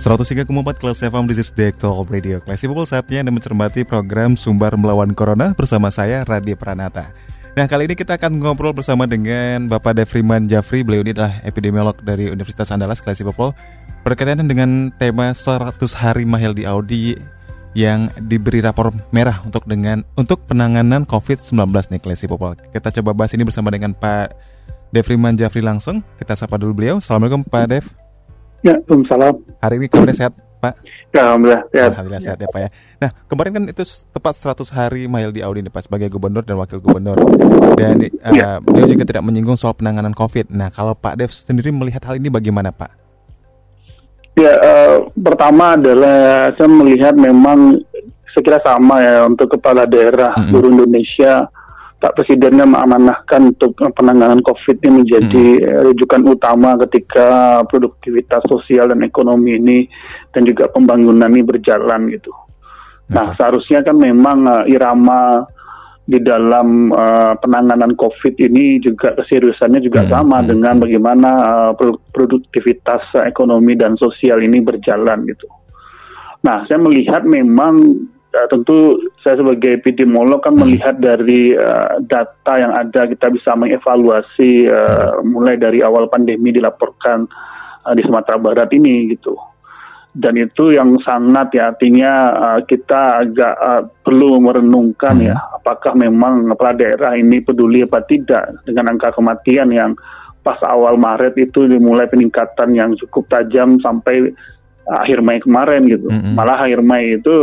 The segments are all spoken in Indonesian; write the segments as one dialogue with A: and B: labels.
A: 103,4 kelas FM This is the Actual Radio Classy People saatnya Anda mencermati program Sumbar Melawan Corona bersama saya Radhi Pranata. Nah kali ini kita akan ngobrol bersama dengan Bapak Devriman Jafri. Beliau ini adalah epidemiolog dari Universitas Andalas Classy People Berkaitan dengan tema 100 hari mahal di Audi yang diberi rapor merah untuk dengan untuk penanganan COVID-19 nih Classy People Kita coba bahas ini bersama dengan Pak Devriman Jafri langsung. Kita sapa dulu beliau. Assalamualaikum Pak Dev
B: Ya, salam.
A: Hari ini kabarnya sehat, Pak?
B: Ya, Alhamdulillah sehat.
A: Alhamdulillah sehat ya, Pak ya. Nah, kemarin kan itu tepat 100 hari di Audi nih, Pak, sebagai gubernur dan wakil gubernur. Dan ya. uh, beliau juga tidak menyinggung soal penanganan COVID. Nah, kalau Pak Dev sendiri melihat hal ini bagaimana, Pak?
B: Ya, uh, pertama adalah saya melihat memang sekira sama ya untuk kepala daerah mm -hmm. seluruh Indonesia Pak Presidennya mengamanahkan untuk penanganan COVID ini menjadi hmm. rujukan utama ketika produktivitas sosial dan ekonomi ini dan juga pembangunan ini berjalan gitu. Nah, seharusnya kan memang uh, irama di dalam uh, penanganan COVID ini juga keseriusannya juga hmm. sama hmm. dengan bagaimana uh, produktivitas uh, ekonomi dan sosial ini berjalan gitu. Nah, saya melihat memang uh, tentu saya sebagai epidemiolog kan hmm. melihat dari uh, data yang ada kita bisa mengevaluasi uh, mulai dari awal pandemi dilaporkan uh, di Sumatera Barat ini gitu dan itu yang sangat ya artinya uh, kita agak uh, perlu merenungkan hmm. ya apakah memang kepala daerah ini peduli apa tidak dengan angka kematian yang pas awal Maret itu dimulai peningkatan yang cukup tajam sampai akhir Mei kemarin gitu. Mm-hmm. Malah akhir Mei itu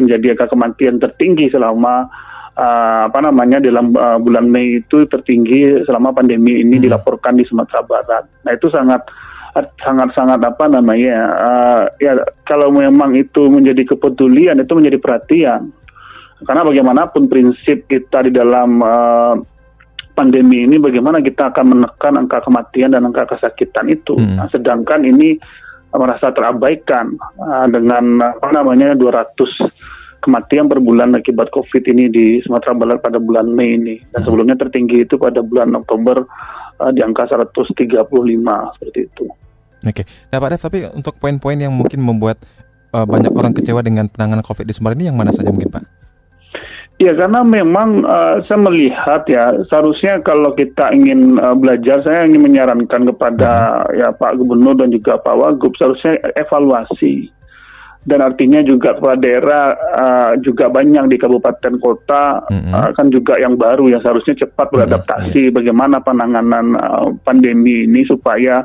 B: menjadi angka kematian tertinggi selama uh, apa namanya dalam uh, bulan Mei itu tertinggi selama pandemi ini mm-hmm. dilaporkan di Sumatera Barat. Nah itu sangat sangat sangat apa namanya uh, ya kalau memang itu menjadi kepedulian itu menjadi perhatian karena bagaimanapun prinsip kita di dalam uh, pandemi ini bagaimana kita akan menekan angka kematian dan angka kesakitan itu. Hmm. Nah, sedangkan ini merasa terabaikan uh, dengan apa namanya 200 kematian per bulan akibat COVID ini di Sumatera Barat pada bulan Mei ini dan hmm. sebelumnya tertinggi itu pada bulan Oktober uh, di angka 135 seperti itu.
A: Oke, nah Pak Dev, tapi untuk poin-poin yang mungkin membuat uh, banyak orang kecewa dengan penanganan COVID di Sumatera ini yang mana saja mungkin Pak?
B: Ya karena memang uh, saya melihat ya seharusnya kalau kita ingin uh, belajar saya ingin menyarankan kepada uh-huh. ya Pak Gubernur dan juga Pak Wagub seharusnya evaluasi dan artinya juga kepala daerah uh, juga banyak di kabupaten kota uh-huh. uh, kan juga yang baru yang seharusnya cepat beradaptasi uh-huh. bagaimana penanganan uh, pandemi ini supaya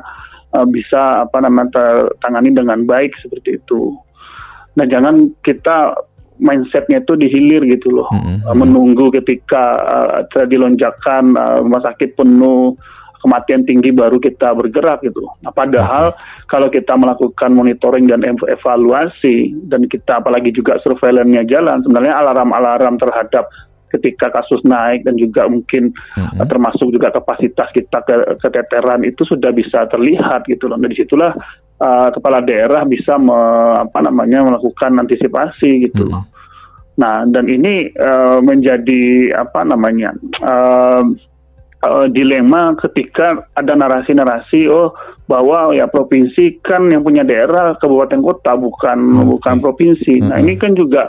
B: uh, bisa apa namanya tangani dengan baik seperti itu. Nah jangan kita mindsetnya itu dihilir gitu loh, mm-hmm. menunggu ketika uh, terjadi lonjakan uh, rumah sakit penuh kematian tinggi baru kita bergerak gitu. Nah, padahal okay. kalau kita melakukan monitoring dan evaluasi dan kita apalagi juga surveillance-nya jalan, sebenarnya alarm-alarm terhadap ketika kasus naik dan juga mungkin mm-hmm. uh, termasuk juga kapasitas kita ke keteteran itu sudah bisa terlihat gitu loh. Nah di situlah uh, kepala daerah bisa me, apa namanya melakukan antisipasi gitu loh. Nah, dan ini uh, menjadi apa namanya uh, uh, dilema ketika ada narasi-narasi oh bahwa ya provinsi kan yang punya daerah kabupaten kota bukan okay. bukan provinsi. Mm -hmm. Nah, ini kan juga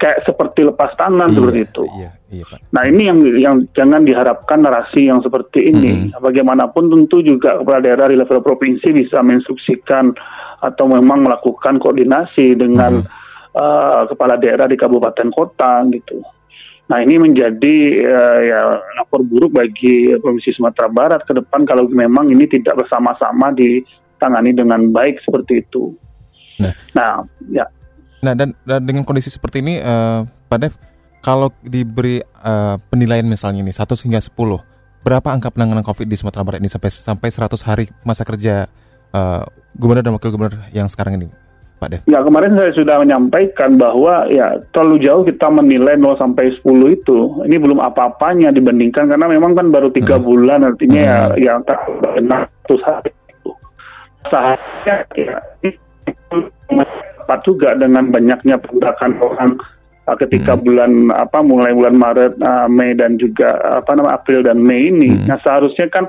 B: kayak seperti lepas tangan iya, seperti itu. Iya, iya, Pak. Nah, ini yang yang jangan diharapkan narasi yang seperti ini. Mm -hmm. Bagaimanapun tentu juga kepala daerah di level provinsi bisa menginstruksikan atau memang melakukan koordinasi dengan mm -hmm uh, kepala daerah di kabupaten kota gitu. Nah ini menjadi uh, ya lapor buruk bagi Provinsi Sumatera Barat ke depan kalau memang ini tidak bersama-sama ditangani dengan baik seperti itu. Nah, nah ya.
A: Nah dan, dan dengan kondisi seperti ini, uh, Pak Dev, kalau diberi uh, penilaian misalnya ini satu hingga 10 berapa angka penanganan COVID di Sumatera Barat ini sampai sampai 100 hari masa kerja uh, gubernur dan wakil gubernur yang sekarang ini, Pak Dev?
B: Ya kemarin saya sudah menyampaikan bahwa ya terlalu jauh kita menilai 0 sampai 10 itu. Ini belum apa-apanya dibandingkan karena memang kan baru tiga hmm. bulan artinya ya, hmm. ya yang tak 600 hari itu. Seharusnya ya tepat juga dengan banyaknya pergerakan orang uh, ketika hmm. bulan apa mulai bulan Maret, uh, Mei dan juga uh, apa nama April dan Mei ini. Hmm. Nah seharusnya kan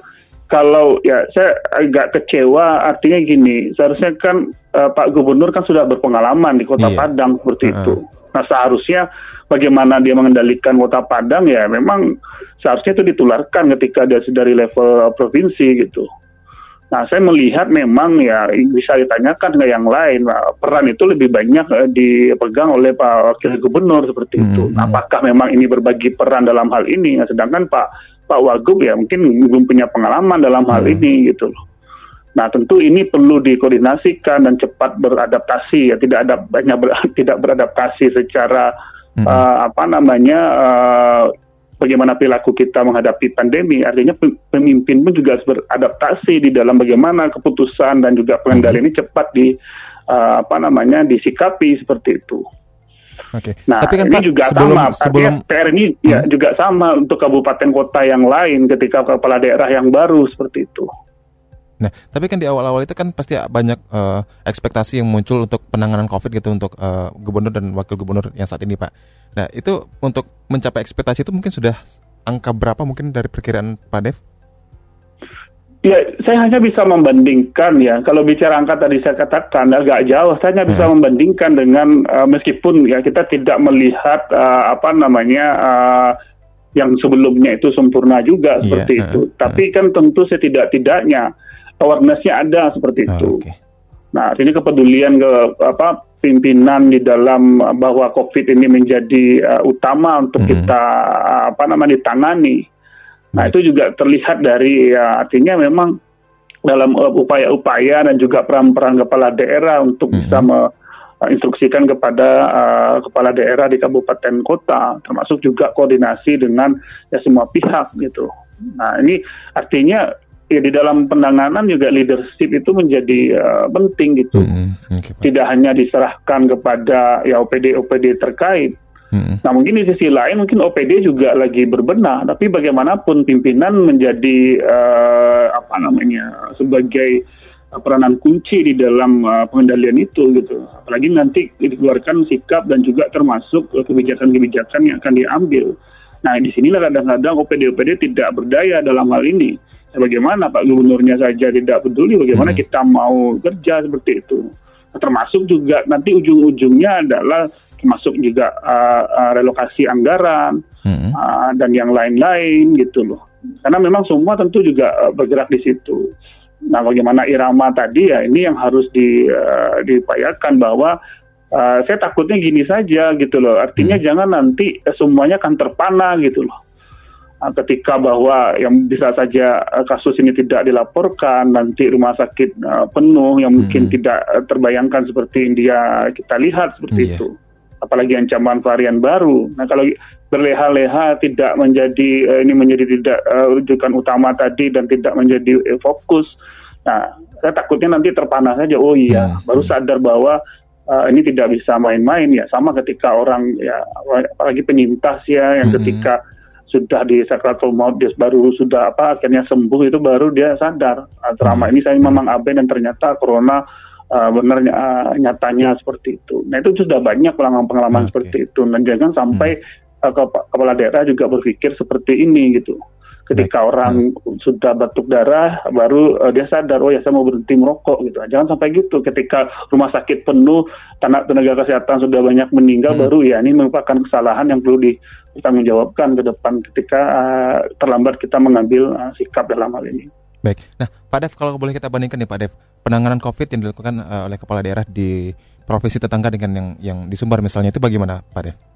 B: kalau ya saya agak kecewa artinya gini seharusnya kan uh, Pak Gubernur kan sudah berpengalaman di Kota yeah. Padang seperti uh. itu. Nah seharusnya bagaimana dia mengendalikan Kota Padang ya memang seharusnya itu ditularkan ketika dia dari level provinsi gitu. Nah, saya melihat memang ya bisa ditanyakan ke yang lain. Nah, peran itu lebih banyak eh, dipegang oleh Pak Wakil Gubernur seperti hmm. itu. Nah, apakah memang ini berbagi peran dalam hal ini? Nah, sedangkan Pak Pak Wagub ya mungkin belum punya pengalaman dalam hal hmm. ini gitu loh. Nah, tentu ini perlu dikoordinasikan dan cepat beradaptasi ya, tidak ada banyak ber, tidak beradaptasi secara hmm. uh, apa namanya uh, bagaimana perilaku kita menghadapi pandemi. Artinya pemimpin pun juga harus beradaptasi di dalam bagaimana keputusan dan juga pengendalian ini cepat di uh, apa namanya disikapi seperti itu.
A: Oke.
B: Nah, Tapi kan, ini Pak, juga sebelum, sama. Sebelum PR ini hmm. ya juga sama untuk kabupaten kota yang lain ketika kepala daerah yang baru seperti itu.
A: Nah, tapi kan di awal-awal itu kan pasti banyak uh, ekspektasi yang muncul untuk penanganan COVID gitu untuk uh, gubernur dan wakil gubernur yang saat ini, Pak. Nah, itu untuk mencapai ekspektasi itu mungkin sudah angka berapa mungkin dari perkiraan Pak Dev?
B: Ya, saya hanya bisa membandingkan ya. Kalau bicara angka tadi saya katakan agak jauh. Saya hanya bisa hmm. membandingkan dengan uh, meskipun ya kita tidak melihat uh, apa namanya uh, yang sebelumnya itu sempurna juga yeah, seperti uh, itu. Tapi kan tentu setidak-tidaknya awarenessnya ada seperti ah, itu. Oh, okay. Nah, ini kepedulian ke apa pimpinan di dalam bahwa COVID ini menjadi uh, utama untuk hmm. kita uh, apa namanya ditangani. Nah, itu juga terlihat dari ya, artinya memang dalam upaya-upaya dan juga peran-peran kepala daerah untuk hmm. bisa menginstruksikan kepada uh, kepala daerah di kabupaten kota, termasuk juga koordinasi dengan ya semua pihak gitu. Nah, ini artinya ya di dalam penanganan juga leadership itu menjadi uh, penting gitu. Mm -hmm. okay, Tidak hanya diserahkan kepada ya OPD OPD terkait. Mm -hmm. Nah mungkin di sisi lain mungkin OPD juga lagi berbenah, tapi bagaimanapun pimpinan menjadi uh, apa namanya sebagai peranan kunci di dalam uh, pengendalian itu gitu. Apalagi nanti dikeluarkan sikap dan juga termasuk kebijakan-kebijakan yang akan diambil. Nah, di sinilah kadang-kadang OPD-OPD tidak berdaya dalam hal ini bagaimana Pak Gubernurnya saja tidak peduli bagaimana hmm. kita mau kerja seperti itu. Termasuk juga nanti ujung-ujungnya adalah termasuk juga uh, uh, relokasi anggaran hmm. uh, dan yang lain-lain gitu loh. Karena memang semua tentu juga uh, bergerak di situ. Nah, bagaimana irama tadi ya ini yang harus di, uh, diupayakan bahwa uh, saya takutnya gini saja gitu loh. Artinya hmm. jangan nanti semuanya akan terpana gitu loh. Ah, ketika bahwa yang bisa saja ah, kasus ini tidak dilaporkan nanti rumah sakit uh, penuh yang mungkin hmm. tidak terbayangkan seperti India kita lihat seperti yeah. itu apalagi ancaman varian baru nah kalau berleha-leha tidak menjadi uh, ini menjadi tidak uh, rujukan utama tadi dan tidak menjadi uh, fokus nah saya takutnya nanti terpanah saja oh iya hmm. baru sadar bahwa uh, ini tidak bisa main-main ya sama ketika orang ya apalagi penyintas ya yang hmm. ketika sudah di sakratul maut dia baru sudah apa akhirnya sembuh itu baru dia sadar ah, selama ini saya memang abe dan ternyata corona uh, benar uh, nyatanya seperti itu. Nah itu sudah banyak pengalaman-pengalaman okay. seperti itu dan jangan sampai hmm. uh, kepala daerah juga berpikir seperti ini gitu. Ketika Baik. orang hmm. sudah batuk darah, baru uh, dia sadar, oh ya saya mau berhenti merokok gitu. Jangan sampai gitu. Ketika rumah sakit penuh, tenaga, tenaga kesehatan sudah banyak meninggal, hmm. baru ya ini merupakan kesalahan yang perlu di bertanggung jawabkan ke depan ketika uh, terlambat kita mengambil uh, sikap dalam hal ini.
A: Baik. Nah, Pak Dev, kalau boleh kita bandingkan nih Pak Dev, penanganan COVID yang dilakukan uh, oleh kepala daerah di provinsi tetangga dengan yang yang di Sumbar misalnya itu bagaimana, Pak Dev?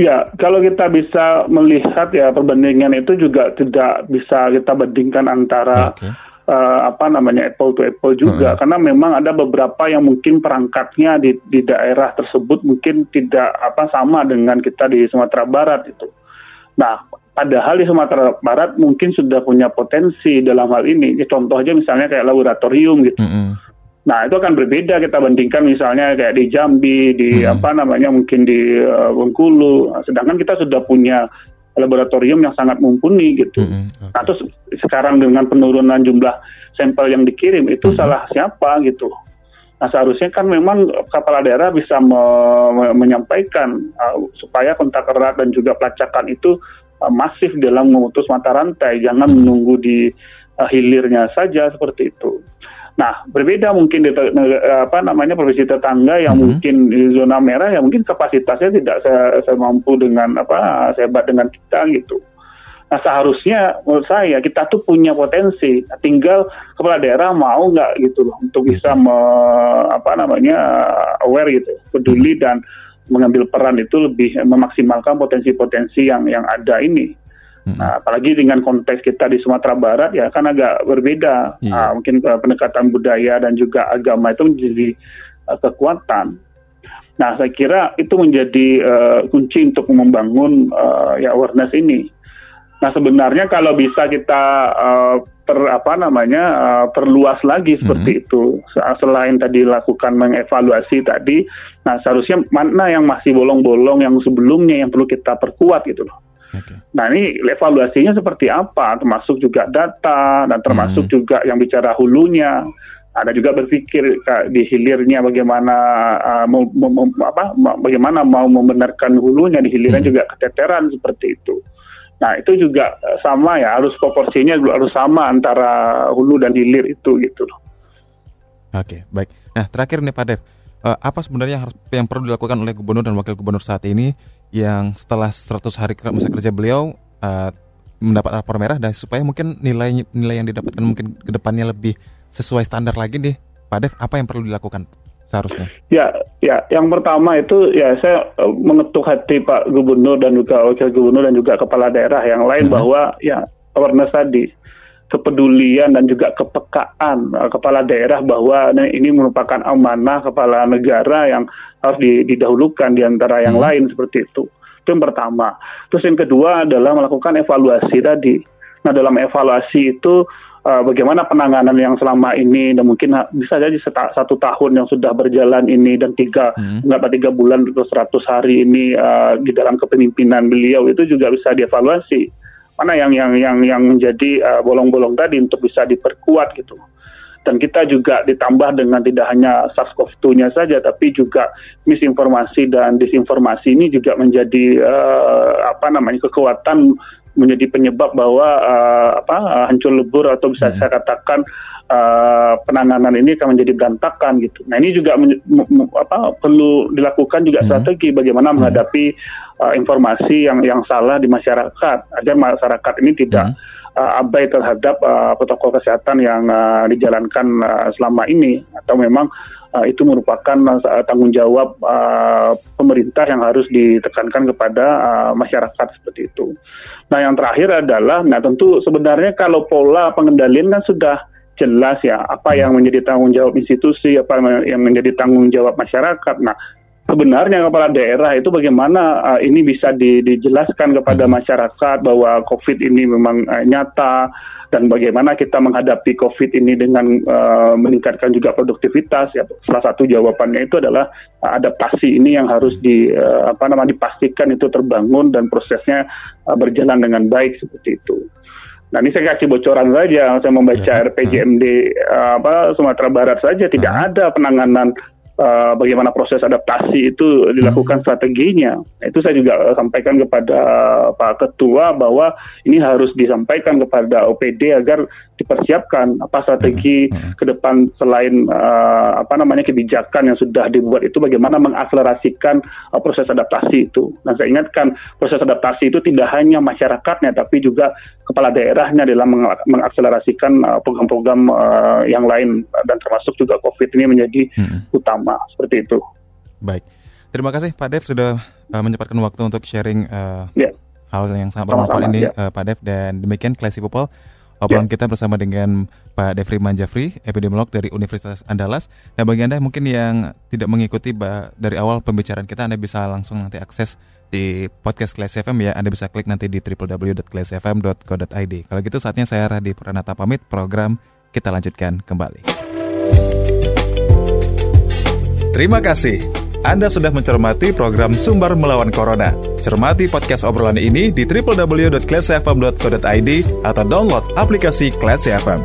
B: Ya, kalau kita bisa melihat ya perbandingan itu juga tidak bisa kita bandingkan antara okay uh, apa namanya apple to apple juga hmm. karena memang ada beberapa yang mungkin perangkatnya di di daerah tersebut mungkin tidak apa sama dengan kita di Sumatera Barat itu. Nah, Padahal di Sumatera Barat mungkin sudah punya potensi dalam hal ini. Contoh aja misalnya kayak laboratorium gitu. Mm -hmm. Nah itu akan berbeda kita bandingkan misalnya kayak di Jambi, di hmm. apa namanya mungkin di uh, Bengkulu. Sedangkan kita sudah punya laboratorium yang sangat mumpuni gitu. Hmm. Okay. Nah terus sekarang dengan penurunan jumlah sampel yang dikirim itu hmm. salah siapa gitu. Nah seharusnya kan memang kepala daerah bisa me me menyampaikan uh, supaya kontak erat dan juga pelacakan itu uh, masif dalam memutus mata rantai, jangan menunggu di uh, hilirnya saja seperti itu. Nah berbeda mungkin di apa namanya provinsi tetangga yang hmm. mungkin di zona merah yang mungkin kapasitasnya tidak se semampu dengan apa sehebat dengan kita gitu. Nah seharusnya menurut saya kita tuh punya potensi, tinggal kepala daerah mau nggak gitu loh untuk bisa me, apa namanya aware gitu, peduli dan mengambil peran itu lebih memaksimalkan potensi-potensi yang yang ada ini. Nah, apalagi dengan konteks kita di Sumatera Barat ya kan agak berbeda. Uh, mungkin uh, pendekatan budaya dan juga agama itu menjadi uh, kekuatan. Nah, saya kira itu menjadi uh, kunci untuk membangun uh, ya awareness ini. Nah sebenarnya kalau bisa kita uh, ter apa namanya uh, perluas lagi seperti mm -hmm. itu selain tadi lakukan mengevaluasi tadi, nah seharusnya mana yang masih bolong-bolong yang sebelumnya yang perlu kita perkuat gitu loh. Okay. Nah ini evaluasinya seperti apa, termasuk juga data dan termasuk hmm. juga yang bicara hulunya. Ada juga berpikir di hilirnya bagaimana uh, mau, mau, apa, bagaimana mau membenarkan hulunya di hilirnya hmm. juga keteteran seperti itu. Nah itu juga eh, sama ya harus proporsinya harus sama antara hulu dan hilir itu gitu loh.
A: Oke baik. Nah terakhir nih Pak Dev, uh, apa sebenarnya yang harus yang perlu dilakukan oleh gubernur dan wakil gubernur saat ini yang setelah 100 hari masa kerja beliau uh, mendapat rapor merah dan supaya mungkin nilai nilai yang didapatkan mungkin ke depannya lebih sesuai standar lagi nih Pak Dev apa yang perlu dilakukan? seharusnya?
B: Ya, ya. Yang pertama itu ya saya uh, mengetuk hati Pak Gubernur dan juga Wakil Gubernur dan juga kepala daerah yang lain hmm. bahwa ya awareness tadi kepedulian dan juga kepekaan uh, kepala daerah bahwa nah, ini merupakan amanah kepala negara yang harus didahulukan di antara yang hmm. lain seperti itu. Itu yang pertama. Terus yang kedua adalah melakukan evaluasi tadi. Nah, dalam evaluasi itu uh, bagaimana penanganan yang selama ini dan mungkin bisa jadi satu tahun yang sudah berjalan ini dan tiga hmm. nggak tiga bulan atau seratus hari ini uh, di dalam kepemimpinan beliau itu juga bisa dievaluasi mana yang yang yang yang menjadi uh, bolong-bolong tadi untuk bisa diperkuat gitu dan kita juga ditambah dengan tidak hanya SARS-CoV-2-nya saja, tapi juga misinformasi dan disinformasi ini juga menjadi uh, apa namanya kekuatan menjadi penyebab bahwa uh, apa uh, hancur lebur atau bisa hmm. saya katakan uh, penanganan ini akan menjadi berantakan gitu. Nah ini juga apa perlu dilakukan juga hmm. strategi bagaimana hmm. menghadapi uh, informasi yang yang salah di masyarakat agar masyarakat ini tidak hmm. uh, abai terhadap uh, protokol kesehatan yang uh, dijalankan uh, selama ini atau memang uh, itu merupakan uh, tanggung jawab uh, pemerintah yang harus ditekankan kepada uh, masyarakat seperti itu. Nah, yang terakhir adalah, nah tentu sebenarnya kalau pola pengendalian kan sudah jelas ya, apa yang menjadi tanggung jawab institusi, apa yang menjadi tanggung jawab masyarakat. Nah, sebenarnya kepala daerah itu bagaimana uh, ini bisa di, dijelaskan kepada masyarakat bahwa COVID ini memang uh, nyata, dan bagaimana kita menghadapi COVID ini dengan uh, meningkatkan juga produktivitas ya salah satu jawabannya itu adalah uh, adaptasi ini yang harus di uh, apa namanya dipastikan itu terbangun dan prosesnya uh, berjalan dengan baik seperti itu. Nah ini saya kasih bocoran saja, saya membaca ya. RPJMD uh, apa Sumatera Barat saja tidak uh. ada penanganan uh, bagaimana proses adaptasi itu dilakukan hmm. strateginya. Itu saya juga uh, sampaikan kepada uh, Pak Ketua bahwa ini harus disampaikan kepada OPD agar dipersiapkan apa strategi hmm. hmm. ke depan selain uh, apa namanya kebijakan yang sudah dibuat itu bagaimana mengakselerasikan uh, proses adaptasi itu. Nah saya ingatkan proses adaptasi itu tidak hanya masyarakatnya tapi juga kepala daerahnya dalam mengakselerasikan program-program uh, yang lain dan termasuk juga COVID ini menjadi hmm. utama seperti itu.
A: Baik, terima kasih Pak Dev sudah uh, menyempatkan waktu untuk sharing uh, yeah. hal yang sangat bermanfaat ini ya. uh, Pak Dev dan demikian Classy People obrolan yeah. kita bersama dengan Pak Devri Manjafri, epidemiolog dari Universitas Andalas. Dan bagi Anda mungkin yang tidak mengikuti dari awal pembicaraan kita, Anda bisa langsung nanti akses di podcast Class FM ya. Anda bisa klik nanti di www.classfm.co.id. Kalau gitu saatnya saya Radi Pranata pamit. Program kita lanjutkan kembali. Terima kasih. Anda sudah mencermati program Sumber Melawan Corona. Cermati podcast obrolan ini di www.classfm.co.id atau download aplikasi Class FM.